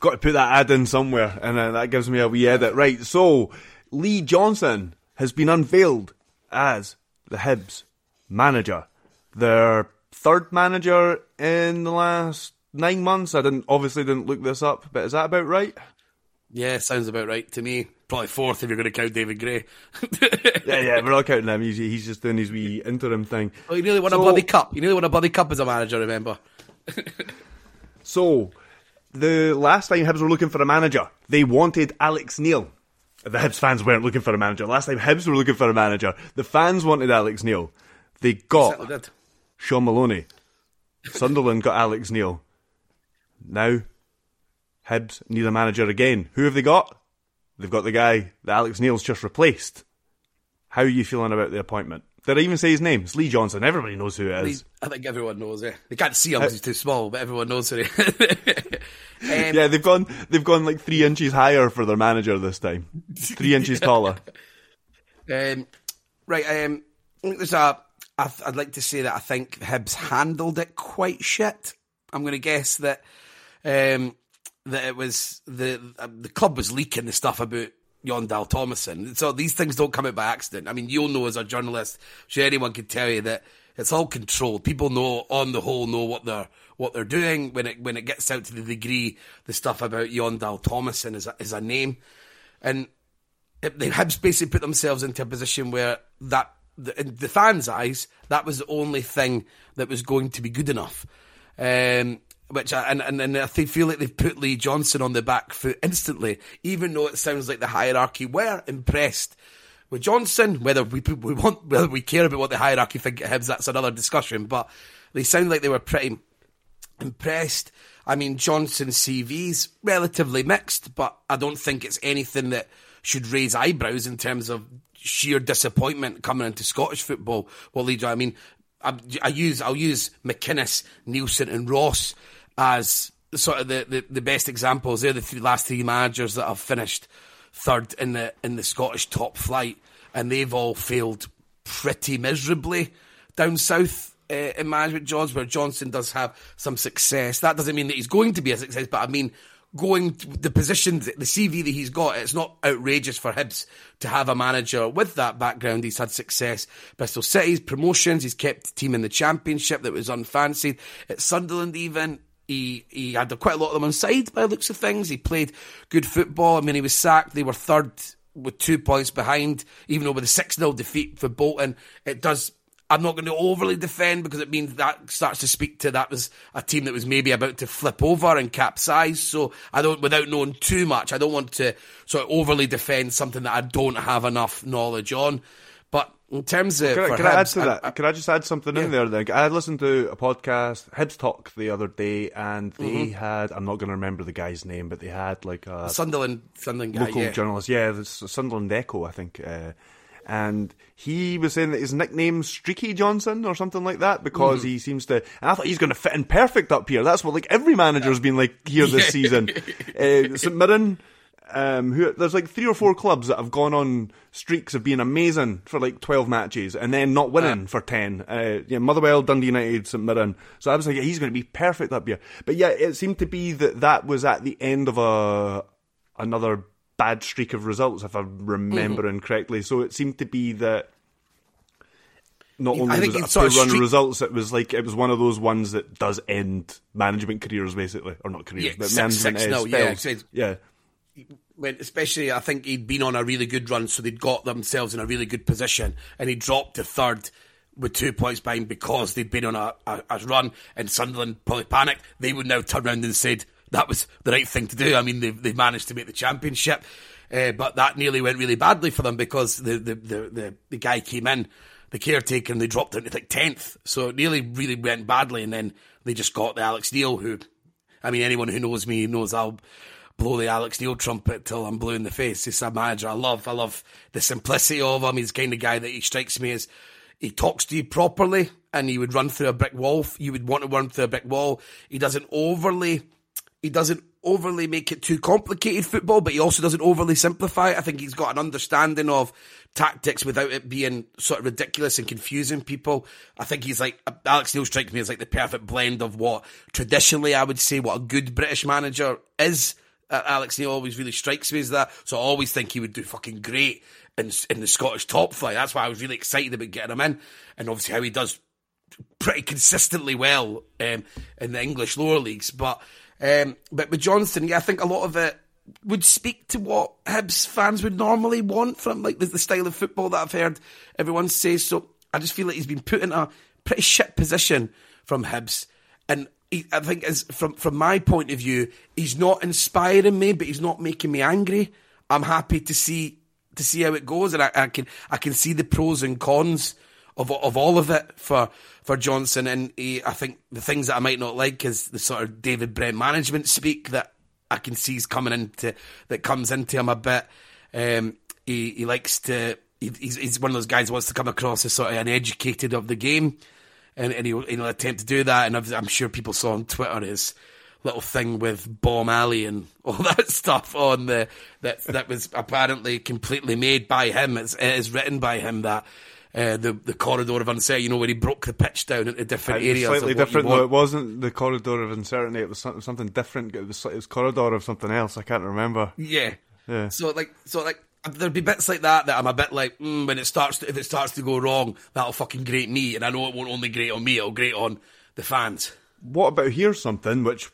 got to put that ad in somewhere, and uh, that gives me a wee edit. Right, so Lee Johnson has been unveiled as the Hibs manager. Their third manager in the last nine months. I didn't obviously didn't look this up, but is that about right? Yeah, sounds about right to me. Probably fourth if you're going to count David Gray. Yeah, yeah, we're not counting him. He's, he's just doing his wee interim thing. well, he nearly won So- a bloody cup. You nearly won a bloody cup as a manager, remember? So, the last time Hibs were looking for a manager, they wanted Alex Neil. The Hibs fans weren't looking for a manager. Last time Hibs were looking for a manager, the fans wanted Alex Neil. They got Certainly. Shaun Maloney. Sunderland got Alex Neil. Now, Hibs need a manager again. Who have they got? They've got the guy that Alex Neil's just replaced. How are you feeling about the appointment? Did I even say his name? It's Lee Johnson. Everybody knows who it is. I think everyone knows, yeah. They can't see him because he's too small, but everyone knows who he is. um, Yeah, they've gone. They've gone like three inches higher for their manager this time. Three inches taller. Um, right, um, I think there's a. I I'd like to say that I think Hibs handled it quite shit. I'm going to guess that um, that it was the uh, the club was leaking the stuff about Jon Dahl Tomasson. So these things don't come out by accident. I mean, you'll know as a journalist, sure anyone can tell you that it's all controlled. People know on the whole know what they're what they're doing when it when it gets out to the degree the stuff about Jon Dahl Tomasson is a, is a name, and it- the basically put themselves into a position where that, the, in the fans' eyes, that was the only thing that was going to be good enough. Um, which I, and, and and I feel like they've put Lee Johnson on the back foot instantly, even though it sounds like the hierarchy were impressed with Johnson. Whether we we want whether we care about what the hierarchy think at Hibs, that's another discussion. But they sound like they were pretty impressed. I mean, Johnson's CV's relatively mixed, but I don't think it's anything that should raise eyebrows in terms of sheer disappointment coming into Scottish football. Well, Lee, I mean, I use I'll use McInnes, Neilson, and Ross as sort of the, the, the best examples. They're the three, last three managers that have finished third in the in the Scottish top flight, and they've all failed pretty miserably down south uh, in management jobs where Johnson does have some success. That doesn't mean that he's going to be a success, but I mean, going the positions, the CV that he's got, it's not outrageous for Hibs to have a manager with that background. He's had success. Bristol City's promotions, he's kept the team in the championship that was unfancied. At Sunderland, even. He, he had quite a lot of them on side by the looks of things. He played good football. I mean, he was sacked. They were third with two points behind, even though with a 6 0 defeat for Bolton. It does I'm not going to overly defend because it means that starts to speak to that was a team that was maybe about to flip over and capsize. So I don't, without knowing too much, I don't want to sort of overly defend something that I don't have enough knowledge on. In terms of, Can, I, can I add Hibs, to that? I- can I just add something in there? Then I listened to a podcast, Hibs Talk, the other day, and they Mm-hmm. had I'm not going to remember the guy's name, but they had like a Sunderland, Sunderland guy, local yeah. journalist, yeah, the Sunderland Echo, I think. Uh, and he was saying that his nickname's Streaky Johnson or something like that because Mm-hmm. he seems to. And I thought he's going to fit in perfect up here. That's what like every manager's been like here this season. uh, St Mirren. Um, who, there's like three or four clubs that have gone on streaks of being amazing for like 12 matches and then not winning for 10. Uh, yeah, Motherwell, Dundee United, St Mirren. So I was like, yeah, he's going to be perfect up here. But yeah, it seemed to be that that was at the end of a another bad streak of results, if I'm remembering Mm-hmm. correctly. So it seemed to be that not I only think was it a poor run of streak- results, it was like it was one of those ones that does end management careers, basically, or not careers, Yeah, but six- management six uh, nil, yeah, yeah. When especially I think he'd been on a really good run, so they'd got themselves in a really good position, and he dropped to third with two points behind because they'd been on a, a, a run, and Sunderland probably panicked. They would now turn around and said that was the right thing to do. I mean, they've, they've managed to make the championship, uh, but that nearly went really badly for them because the the, the, the, the guy came in. The caretaker and they dropped into like tenth, so it nearly really went badly. And then they just got the Alex Neil, who I mean, anyone who knows me knows I'll blow the Alex Neil trumpet till I'm blue in the face. He's a manager I love. I love the simplicity of him. He's the kind of guy that he strikes me as he talks to you properly and he would run through a brick wall. You would want to run through a brick wall. He doesn't overly he doesn't overly make it too complicated football, but he also doesn't overly simplify it. I think he's got an understanding of tactics without it being sort of ridiculous and confusing people. I think he's like Alex Neil strikes me as like the perfect blend of what traditionally I would say what a good British manager is. Uh, Alex Neil always really strikes me as that. So I always think he would do fucking great in in the Scottish top flight. That's why I was really excited about getting him in, and obviously how he does pretty consistently well um, in the English lower leagues. But um, but with Johnson, yeah, I think a lot of it would speak to what Hibs fans would normally want from like the, the style of football that I've heard everyone say. So I just feel like he's been put in a pretty shit position from Hibs, and he, I think as from from my point of view, he's not inspiring me, but he's not making me angry. I'm happy to see to see how it goes, and I, I can I can see the pros and cons of of all of it for for Johnson. And he, I think the things that I might not like is the sort of David Brent management speak that I can see is coming into that comes into him a bit. Um, he he likes to. He, he's, he's one of those guys who wants to come across as sort of uneducated of the game, and, and he'll, he'll attempt to do that. And I'm sure people saw on Twitter his little thing with Bomb Alley and all that stuff on the that that was apparently completely made by him. It's, it is written by him that uh, the the corridor of uncertainty, you know, where he broke the pitch down into different areas. Slightly different, though. It wasn't the corridor of uncertainty. It was something different. It was, it was corridor of something else. I can't remember. Yeah. Yeah. So like, so like, there'd be bits like that that I'm a bit like, mm, when it starts, to, if it starts to go wrong, that'll fucking grate me, and I know it won't only grate on me, it'll grate on the fans. What about here's something which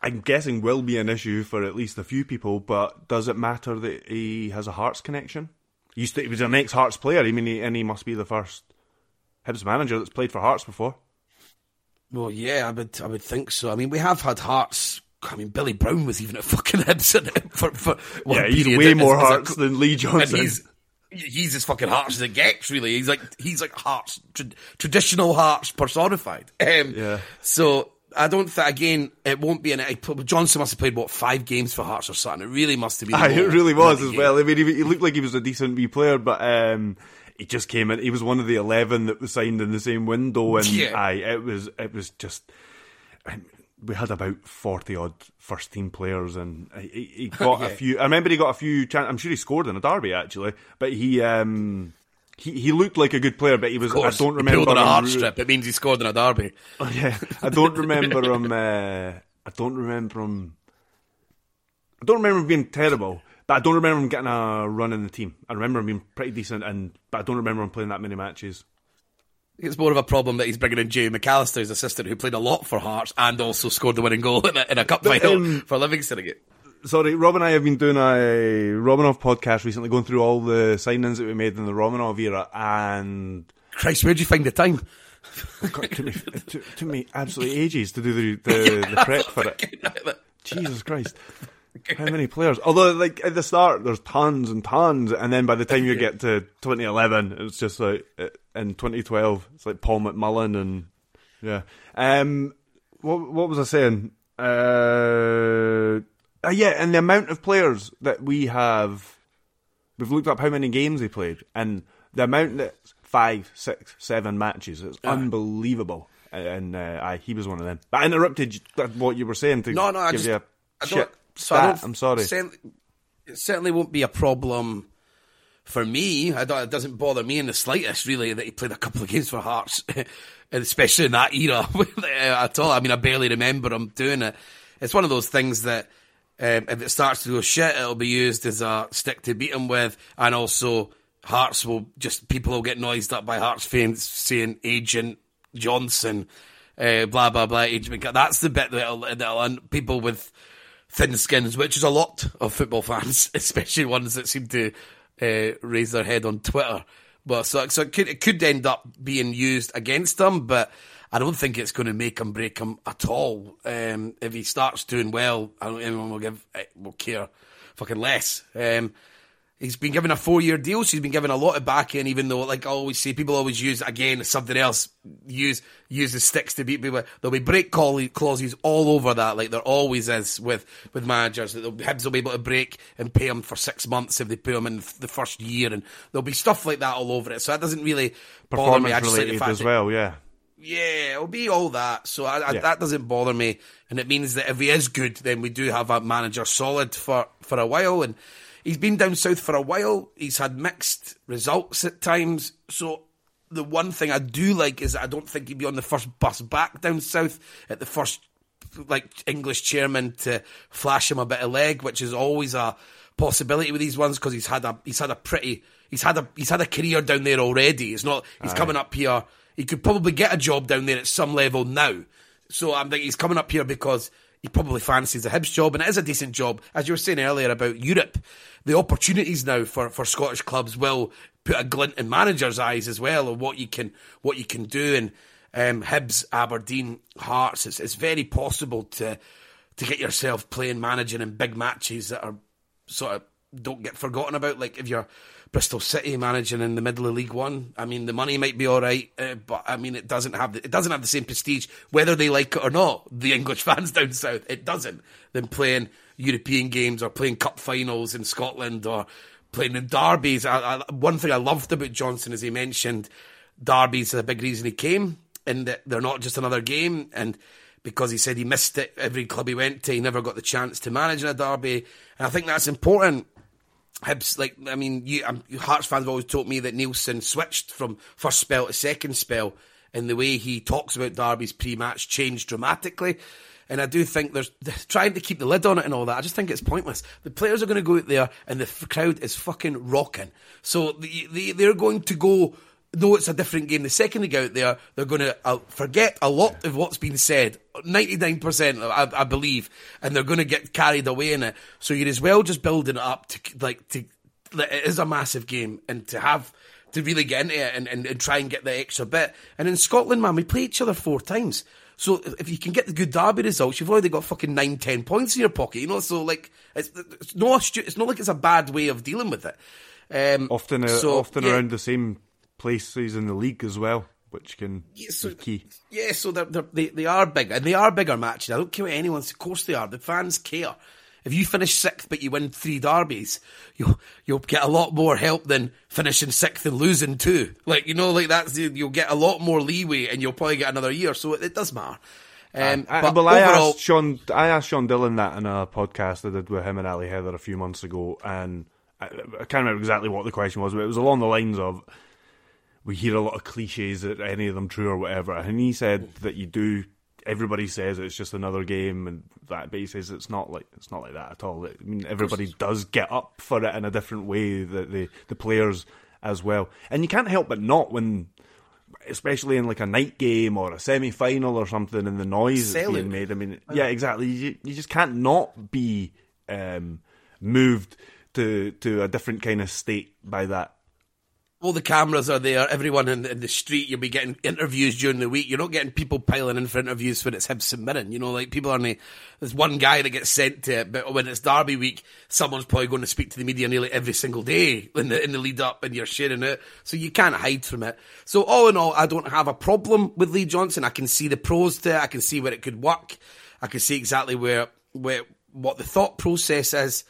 I'm guessing will be an issue for at least a few people, but does it matter that he has a Hearts connection? He, used to, he was an ex Hearts player. I mean, he, and he must be the first Hibs manager that's played for Hearts before. Well, yeah, I would, I would think so. I mean, we have had Hearts. I mean, Billy Brown was even at fucking Hibs for, for yeah, he's way as, more as Hearts a, than Lee Johnson. He's, he's as fucking Hearts as it gets. Really, he's like he's like Hearts tra- traditional Hearts personified. Um, yeah. So I don't think again it won't be an. Johnson must have played what five games for Hearts or something. It really must have been. Aye, it really was as game. well. I mean, he, he, looked like he was a decent wee player, but um, he just came in. He was one of the eleven that was signed in the same window, and yeah. aye, it was it was just. We had about forty odd first team players, and he, he got yeah. a few. I remember he got a few. I'm sure he scored in a derby actually, but he. Um, he, he looked like a good player, but he was. I don't remember. On a heart strip. It means he scored in a derby. Oh yeah, I don't remember him. Uh, I don't remember him. I don't remember him being terrible, but I don't remember him getting a run in the team. I remember him being pretty decent, and but I don't remember him playing that many matches. It's more of a problem that he's bringing in Jamie McAllister, his assistant, who played a lot for Hearts and also scored the winning goal in a, in a cup final um, for Livingston again sorry, Rob and I have been doing a Romanov podcast recently, going through all the signings that we made in the Romanov era, and Christ, where'd you find the time? it, took me, it took, took me absolutely ages to do the the, the prep for it. Jesus Christ. How many players? Although, like at the start, there's tons and tons, and then by the time you get to 2011, it's just like uh, in 2012, it's like Paul McMullen and yeah. Um, what what was I saying? Uh, uh, yeah, and the amount of players that we have, we've looked up how many games they played, and the amount that five, six, seven matches is uh, unbelievable. And uh, he was one of them. But I interrupted what you were saying to no, no, I give just, you a I shit so I am sorry. it certainly won't be a problem for me. it doesn't bother me in the slightest, really, that he played a couple of games for Hearts, especially in that era at all. I mean, I barely remember him doing it. It's one of those things that um, if it starts to go shit, it'll be used as a stick to beat him with, and also Hearts will just people will get noised up by Hearts fans saying Agent Johnson, uh, blah blah blah. Agent, that's the bit that'll, that'll people with thin skins, which is a lot of football fans, especially ones that seem to uh, raise their head on Twitter. But so, so it could, it could end up being used against them, but I don't think it's going to make him break him at all. Um, if he starts doing well, I don't anyone will give eh, will care fucking less. Um, he's been given a four year deal, so he's been given a lot of back backing. Even though, like I always say, people always use again something else. Use use the sticks to beat people. There'll be break clauses all over that, like there always is with with managers. That Hibs will be able to break and pay them for six months if they pay them in the first year, and there'll be stuff like that all over it. So that doesn't really performance related as well. Yeah Yeah, it'll be all that. So I, I, Yeah. that doesn't bother me, and it means that if he is good, then we do have a manager solid for for a while. And he's been down south for a while. He's had mixed results at times. So the one thing I do like is that I don't think he'd be on the first bus back down south at the first like English chairman to flash him a bit of leg, which is always a possibility with these ones because he's had a he's had a pretty he's had a he's had a career down there already. It's not he's coming up here. He could probably get a job down there at some level now. So I'm thinking he's coming up here because he probably fancies a Hibs job, and it is a decent job. As you were saying earlier about Europe, the opportunities now for, for Scottish clubs will put a glint in managers' eyes as well of what you can what you can do. And um, Hibs, Aberdeen, Hearts, it's, it's very possible to to get yourself playing managing in big matches that are sort of don't get forgotten about. Like if you're Bristol City managing in the middle of League One, I mean the money might be all right, uh, but I mean it doesn't have the, it doesn't have the same prestige whether they like it or not. The English fans down south, it doesn't. Than playing European games or playing cup finals in Scotland or playing in derbies. I, I, one thing I loved about Johnson is he mentioned derbies are a big reason he came, and that they're not just another game and because he said he missed it every club he went to. He never got the chance to manage in a derby, and I think that's important. Hibs, like I mean, you, um, Hearts fans have always told me that Neilson switched from first spell to second spell, and the way he talks about derbies pre-match changed dramatically. And I do think there's trying to keep the lid on it and all that. I just think it's pointless. The players are going to go out there, and the f- crowd is fucking rocking. So the, the, they're going to go. No, it's a different game. The second they go out there, they're going to uh, forget a lot of what's been said. Ninety nine percent, I I believe, and they're going to get carried away in it. So you're as well just building it up to like to. It is a massive game, and to have to really get into it and, and, and try and get the extra bit. And in Scotland, man, we play each other four times. So if you can get the good derby results, you've already got fucking nine, ten points in your pocket, you know. So like, it's, it's no, it's not like it's a bad way of dealing with it. Um, Often, uh, so, often yeah. around the same places in the league as well, which can Yeah, so- be key. Yeah, so they're, they're, they they are big, and they are bigger matches. I don't care what anyone. Of course they are. The fans care. If you finish sixth but you win three derbies, you'll you'll get a lot more help than finishing sixth and losing two. Like you know, like that's you'll get a lot more leeway, and you'll probably get another year. So it, it does matter. Um, I, but well, I overall, asked Sean. I asked Sean Dillon that in a podcast I did with him and Ali Heather a few months ago, and I, I can't remember exactly what the question was, but it was along the lines of we hear a lot of cliches that any of them true or whatever, and he said that you do. Everybody says it's just another game, and that, but he says it's not like it's not like that at all. I mean, everybody does get up for it in a different way. The the, the players as well, and you can't help but not when especially in like a night game or a semi final or something, and the noise that's being made. I mean, yeah, exactly. You, you just can't not be um, moved to to a different kind of state by that. All the cameras are there. Everyone in, in the street, you'll be getting interviews during the week. You're not getting people piling in for interviews when it's St Mirren. You know, like people are. only- There's one guy that gets sent to it, but when it's Derby week, someone's probably going to speak to the media nearly every single day in the in the lead up, and you're sharing it, so you can't hide from it. So all in all, I don't have a problem with Lee Johnson. I can see the pros to it. I can see where it could work. I can see exactly where where what the thought process is.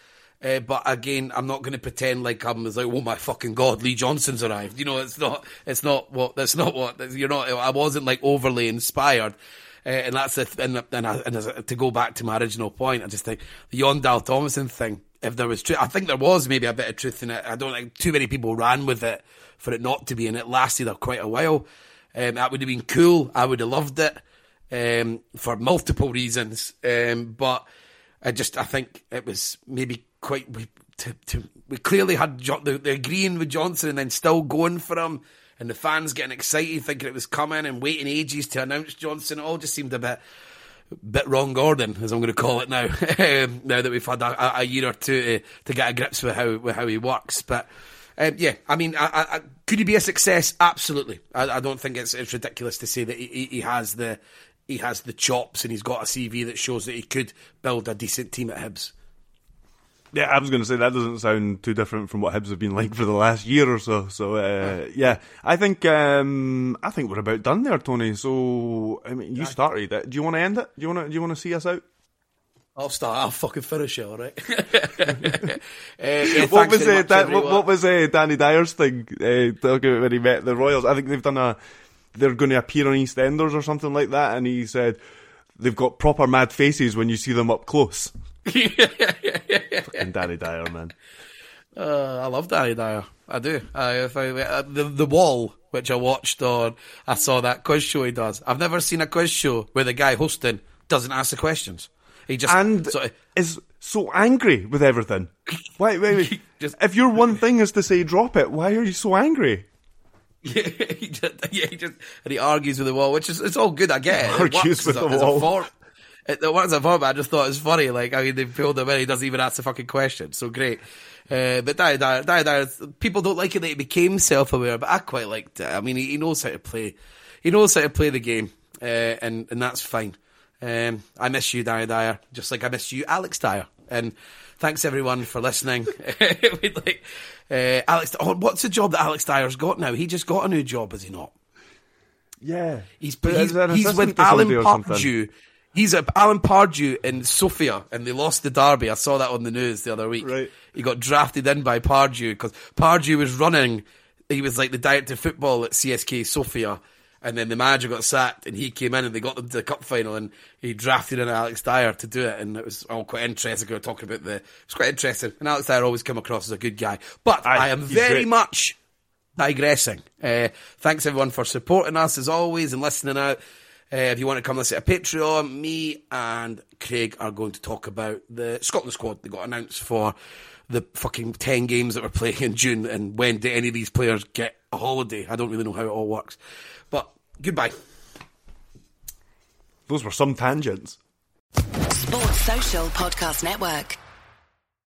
Uh, but again, I'm not going to pretend like I'm like, oh my fucking god, Lee Johnson's arrived. You know, it's not, it's not what, that's not what, you're not, I wasn't like overly inspired. Uh, and that's the, th- and, and, I, and to go back to my original point, I just think the Jon Dahl Tomasson thing, if there was truth, I think there was maybe a bit of truth in it. I don't think too many people ran with it for it not to be, and it lasted quite a while. Um, that would have been cool. I would have loved it um, for multiple reasons. Um, but I just I think it was maybe quite we to, to we clearly had jo- the, the agreeing with Johnson and then still going for him. And the fans getting excited, thinking it was coming, and waiting ages to announce Johnson. It all just seemed a bit, bit wrong Gordon, as I'm going to call it now. um, now that we've had a, a- year or two to, to get a grips with how with how he works, but um, yeah, I mean, I, I, could he be a success? Absolutely. I, I don't think it's it's ridiculous to say that he, he has the he has the chops and he's got a CV that shows that he could build a decent team at Hibs. Yeah, I was going to say that doesn't sound too different from what Hibs have been like for the last year or so. So uh, yeah, I think um, I think we're about done there, Tony. So I mean, you started it. Do you want to end it? Do you want to? Do you want to see us out? I'll start. I'll fucking finish it, all right. uh, yeah, what was uh, Dan, what, what was uh, Danny Dyer's thing uh, talking about when he met the Royals? I think they've done a they're going to appear on EastEnders or something like that, and he said they've got proper mad faces when you see them up close. Fucking Danny Dyer, man. Uh, I love Danny Dyer. I do. I, if I, uh, the the wall which I watched on, I saw that quiz show he does. I've never seen a quiz show where the guy hosting doesn't ask the questions. He just and sort of, is so angry with everything. Why? Wait, wait. Just- if your one thing is to say drop it, why are you so angry? Yeah, he just, yeah, he just and he argues with the wall, which is it's all good. I get it. It Argues works with the wall. It, works as a form. I just thought it was funny. Like I mean, they pulled him in. He doesn't even ask the fucking question. So great. Uh, but Dyer, Dyer, Dyer, Dyer, people don't like it that he became self-aware, but I quite liked it. I mean, he, he knows how to play. He knows how to play the game, uh, and and that's fine. Um, I miss you, Dyer Dyer, just like I miss you, Alex Dyer. And thanks everyone for listening. Like uh, Alex. Oh, what's the job that Alex Dyer's got now? He just got a new job, has he not? Yeah, He's he's, is it an he's with Alan? Pardew. He's at Alan Pardew in Sofia, and they lost the derby. I saw that on the news the other week. Right. He got drafted in by Pardew because Pardew was running. He was like the director of football at CSKA Sofia, and then the manager got sacked, and he came in, and they got them to the cup final, and he drafted in Alex Dyer to do it, and it was all quite interesting. We were talking about the. It was quite interesting, and Alex Dyer always come across as a good guy, but Aye, I am very great. much digressing. Uh, thanks everyone for supporting us as always and listening out. Uh, if you want to come listen to Patreon, me and Craig are going to talk about the Scotland squad. They got announced for the fucking 10 games that we're playing in June and when do any of these players get a holiday? I don't really know how it all works. But goodbye. those were some tangents. Sports Social Podcast Network.